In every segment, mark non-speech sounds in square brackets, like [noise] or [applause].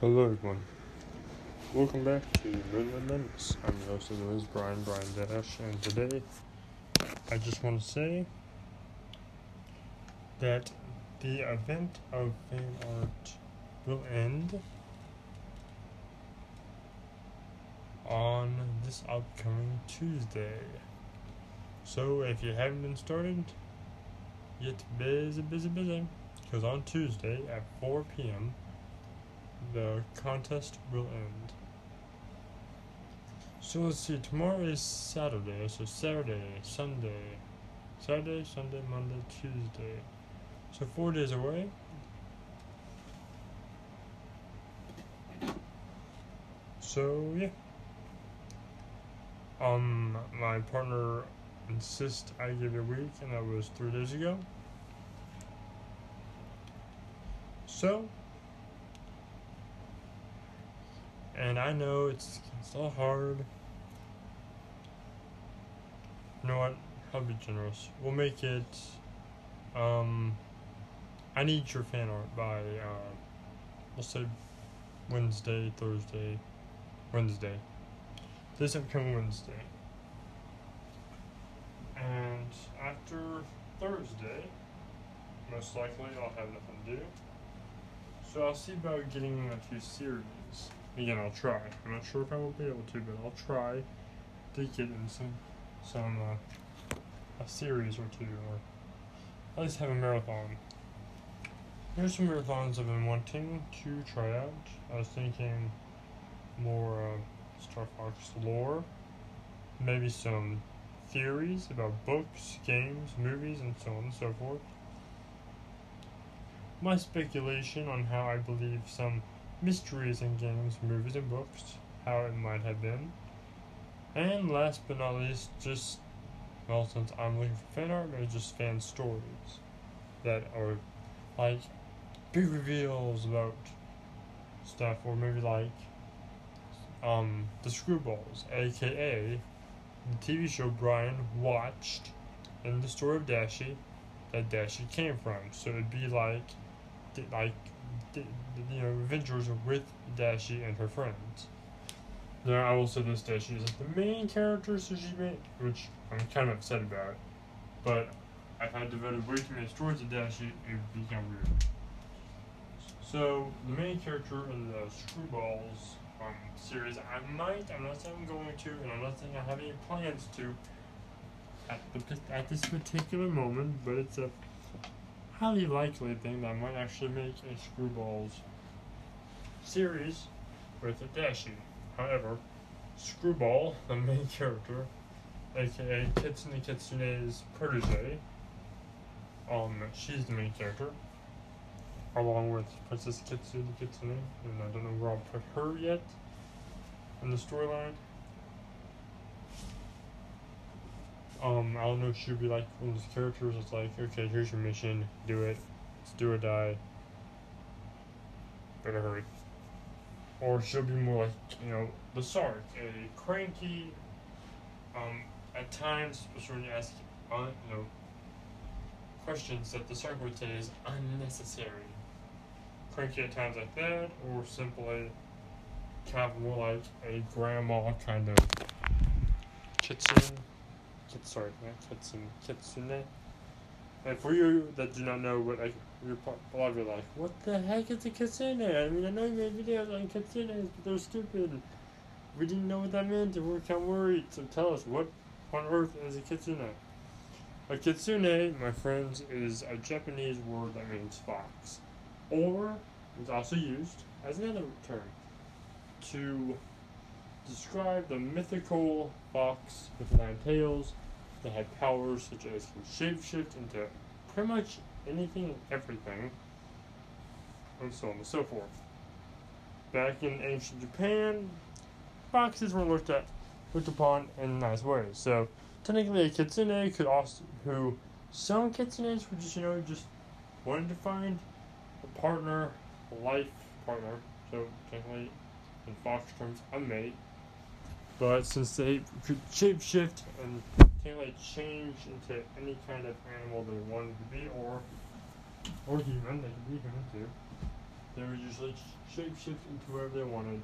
Hello, everyone. Welcome back to Moonlight Menace. I'm your host, as always, Brian, Brian Dash, and today I just want to say that the event of fan art will end on this upcoming Tuesday. So if you haven't been started, get busy, busy, busy. Because on Tuesday at 4 p.m., the contest will end. So let's see, tomorrow is Saturday, so Saturday, Sunday, Saturday, Sunday, Monday, Tuesday. So four days away. So yeah. Um my partner insists I give it a week and that was three days ago. So and I know it's it's all hard. You know what? I'll be generous. We'll make it. Um, I need your fan art by uh, let's say Wednesday, Thursday, Wednesday. This upcoming Wednesday. And after Thursday, most likely I'll have nothing to do. So I'll see about getting a few series. Again, I'll try. I'm not sure if I will be able to, but I'll try to get in some some uh, a series or two, or at least have a marathon. Here's some marathons I've been wanting to try out. I was thinking more uh, Star Fox lore, maybe some theories about books, games, movies, and so on and so forth. My speculation on how I believe some mysteries in games, movies, and books, how it might have been. And last but not least, just, well, since I'm looking for fan art, maybe just fan stories that are like big reveals about stuff, or maybe like um, the Screwballs, aka the TV show Brian watched in the story of Dashie that Dashie came from. So it'd be like, like you know, Avengers with Dashie and her friends. Now, I will say this Dashie isn't the main character, so she made, which I'm kind of upset about. But if I devoted way too many stories to Dashie; it would become weird. So, the main character in the Screwballs um, series, I might, I'm not saying I'm going to, and I'm not saying I have any plans to at, the, at this particular moment, but it's a highly likely thing that might actually make a Screwballs series with a Dashie. However, Screwball, the main character, aka Kitsune Kitsune's protege, um, she's the main character, along with Princess Kitsune Kitsune, and I don't know where I'll put her yet in the storyline. Um, I don't know if she'll be like one of those characters It's like, okay, here's your mission, do it, it's do or die. Better hurry. Or she'll be more like, you know, the Sark, a cranky, um, at times, especially when you ask, uh, you know, questions that the Sark would say is unnecessary. Cranky at times like that, or simply kind of more like a grandma kind of kitsune sorry, Kitsune, Kitsune. And for you that do not know what a lot of you like, what the heck is a Kitsune? I mean, I know you made videos on Kitsunes, but they're stupid. We didn't know what that meant, and we're kind of worried. So tell us, what on earth is a Kitsune? A Kitsune, my friends, is a Japanese word that means fox, or it's also used as another term to describe the mythical fox with nine tails they had powers such as can shapeshift into pretty much anything and everything, and so on and so forth. Back in ancient Japan, foxes were looked at looked upon in nice ways. So technically a kitsune could also who some kitsunes were just you know just wanted to find a partner, a life partner. So technically in fox terms a mate. But since they could shapeshift and can like change into any kind of animal they wanted to be, or or human. They could be human too. they would usually shapeshift into wherever they wanted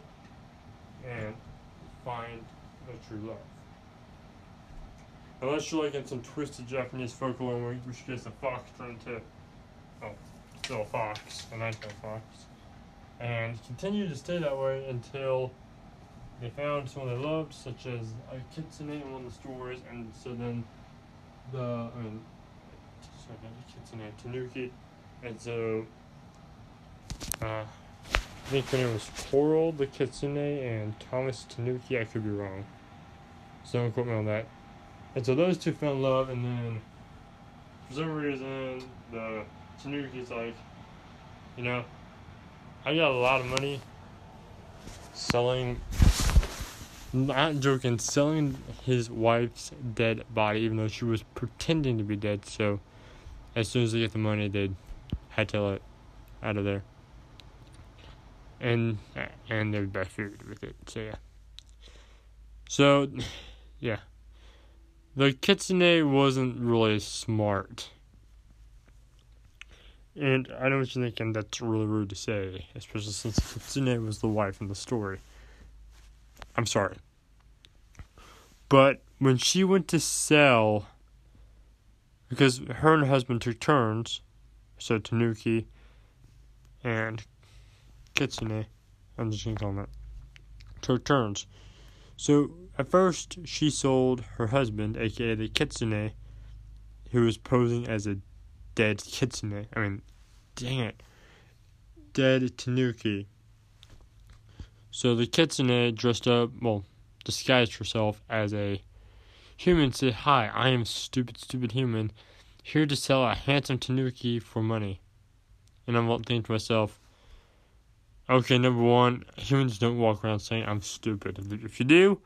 and find the true love. Unless you're like in some twisted Japanese folklore which gets a fox turned into, oh, still a fox, a nice fox, and continue to stay that way until they found someone they loved, such as a kitsune in one of the stories, and so then the, I mean, sorry, kitsune, tanuki, and so, uh, I think her name was Coral the Kitsune and Thomas Tanuki. I could be wrong. So don't quote me on that. And so those two fell in love, and then for some reason the Tanuki's like, you know, I got a lot of money selling. Not joking, selling his wife's dead body, even though she was pretending to be dead. So, as soon as they get the money, they to let out of there and and there's best food with it. So yeah. So [sighs] yeah. The kitsune wasn't really smart. And I know what you're thinking, that's really rude to say, especially since Kitsune was the wife in the story. I'm sorry. But when she went to sell, because her and her husband took turns, so Tanuki and Kitsune. I'm just gonna call that. Took turns. So at first she sold her husband, aka the Kitsune, who was posing as a dead Kitsune. I mean, dang it. Dead Tanuki. So the Kitsune dressed up, well, disguised herself as a human said, Hi, I am stupid, stupid human, here to sell a handsome Tanuki for money. And I'm thinking to myself, Okay, number one, humans don't walk around saying I'm stupid. If you do,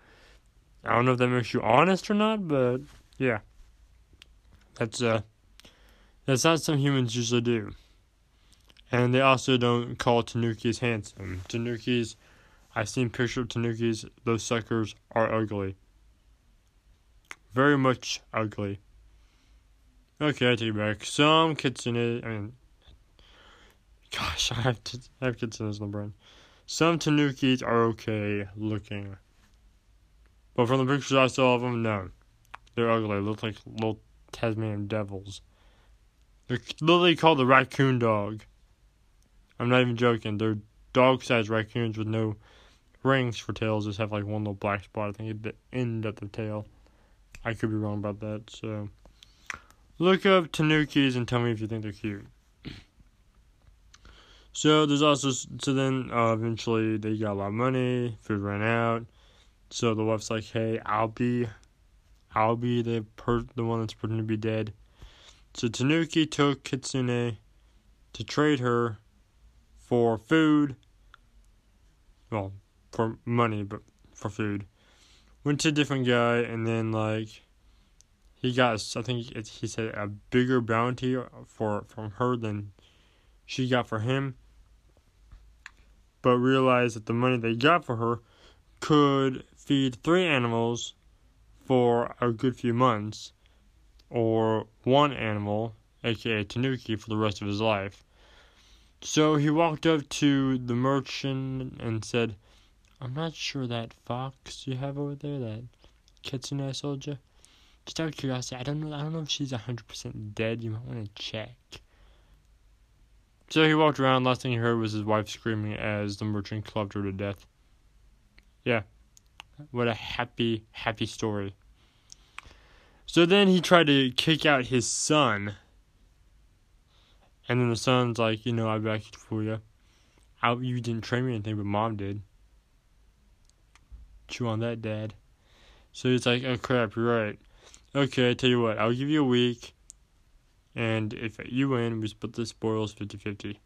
I don't know if that makes you honest or not, but yeah. That's uh that's not some humans usually do. And they also don't call Tanukis handsome. Tanukis I've seen pictures of Tanukis, those suckers are ugly. Very much ugly. Okay, I take it back. Some kitsune I mean Gosh, [laughs] I have to I have kids in this brain. Some Tanukis are okay looking, but from the pictures I saw of them, no, they're ugly. They look like little Tasmanian devils. They're literally called the raccoon dog. I'm not even joking. They're dog-sized raccoons with no rings for tails. Just have like one little black spot. I think at the end of the tail. I could be wrong about that. So look up Tanukis and tell me if you think they're cute. So there's also so then uh, eventually they got a lot of money, food ran out. So the wife's like, "Hey, I'll be, I'll be the per the one that's pretending to be dead." So Tanuki took Kitsune to trade her for food. Well, for money, but for food. Went to a different guy, and then like he got, I think he said a bigger bounty for from her than she got for him but realized that the money they got for her could feed three animals for a good few months, or one animal, aka Tanuki, for the rest of his life. So he walked up to the merchant and said, I'm not sure that fox you have over there, that kitsune I sold you. Just out of curiosity, I don't know. I don't know if she's hundred percent dead. You might want to check. So he walked around. Last thing he heard was his wife screaming as the merchant clubbed her to death. Yeah. What a happy, happy story. So then he tried to kick out his son. And then the son's like, you know, I'll be back for you. I, you didn't train me anything, but mom did. Chew on that, dad. So he's like, oh crap, you're right. Okay, I tell you what, I'll give you a week. And if you win, we split the spoils 50 50.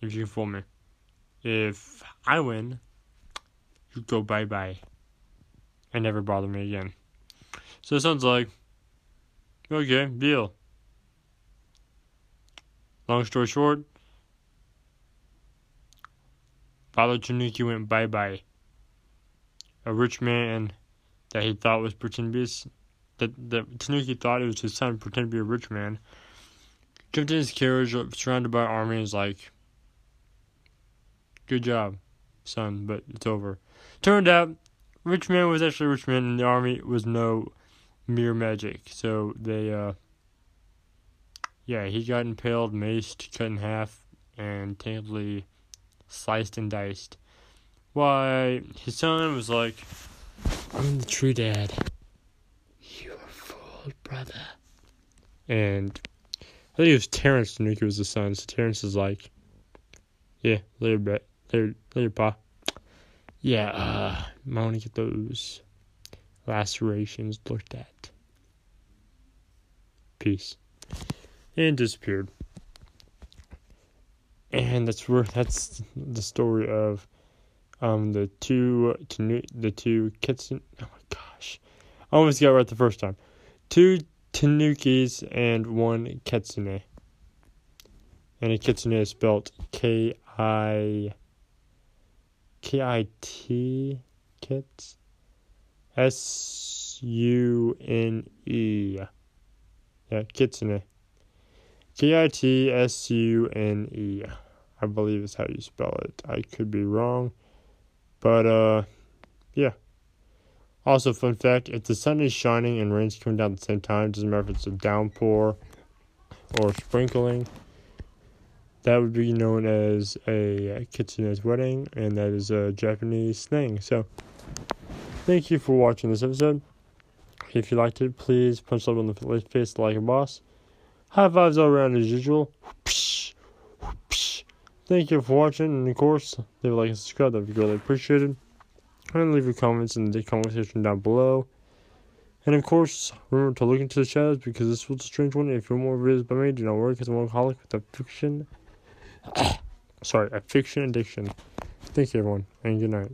If you can fool me. If I win, you go bye bye. And never bother me again. So it sounds like, okay, deal. Long story short, Father Tanuki went bye bye. A rich man that he thought was pretending to be that, that Tanuki thought it was his son, pretending to be a rich man. Jumped in his carriage, surrounded by armies, like, Good job, son, but it's over. Turned out, Rich Man was actually Rich Man, and the army was no mere magic. So they, uh, yeah, he got impaled, maced, cut in half, and tangibly sliced and diced. Why, his son was like, I'm the true dad. You are fooled, brother. And I think it was Terrence Tanuki was the son, so Terrence is like, yeah, later, bet, later, later, pa. Yeah, uh, I want to get those lacerations looked at. Peace. And disappeared. And that's where that's the story of um the two the two Kitsun oh my gosh. I almost got it right the first time. Two Tanukis and one Kitsune. And a Kitsune is spelled K I K I T Kits S U N E. Yeah, Kitsune. K I T S U N E. I believe is how you spell it. I could be wrong. But uh yeah. Also fun fact, if the sun is shining and rain's coming down at the same time, doesn't matter if it's a downpour or sprinkling. That would be known as a kitsune's wedding, and that is a Japanese thing. So, thank you for watching this episode. If you liked it, please punch up on the face like a boss. High fives all around as usual. Thank you for watching, and of course, leave a like and subscribe. That would be greatly appreciated. And leave your comments in the comment section down below. And of course, remember to look into the shadows because this was a strange one. If you're more videos by me, do not worry because I'm a alcoholic with a fiction. [coughs] sorry, a fiction addiction. Thank you, everyone, and good night.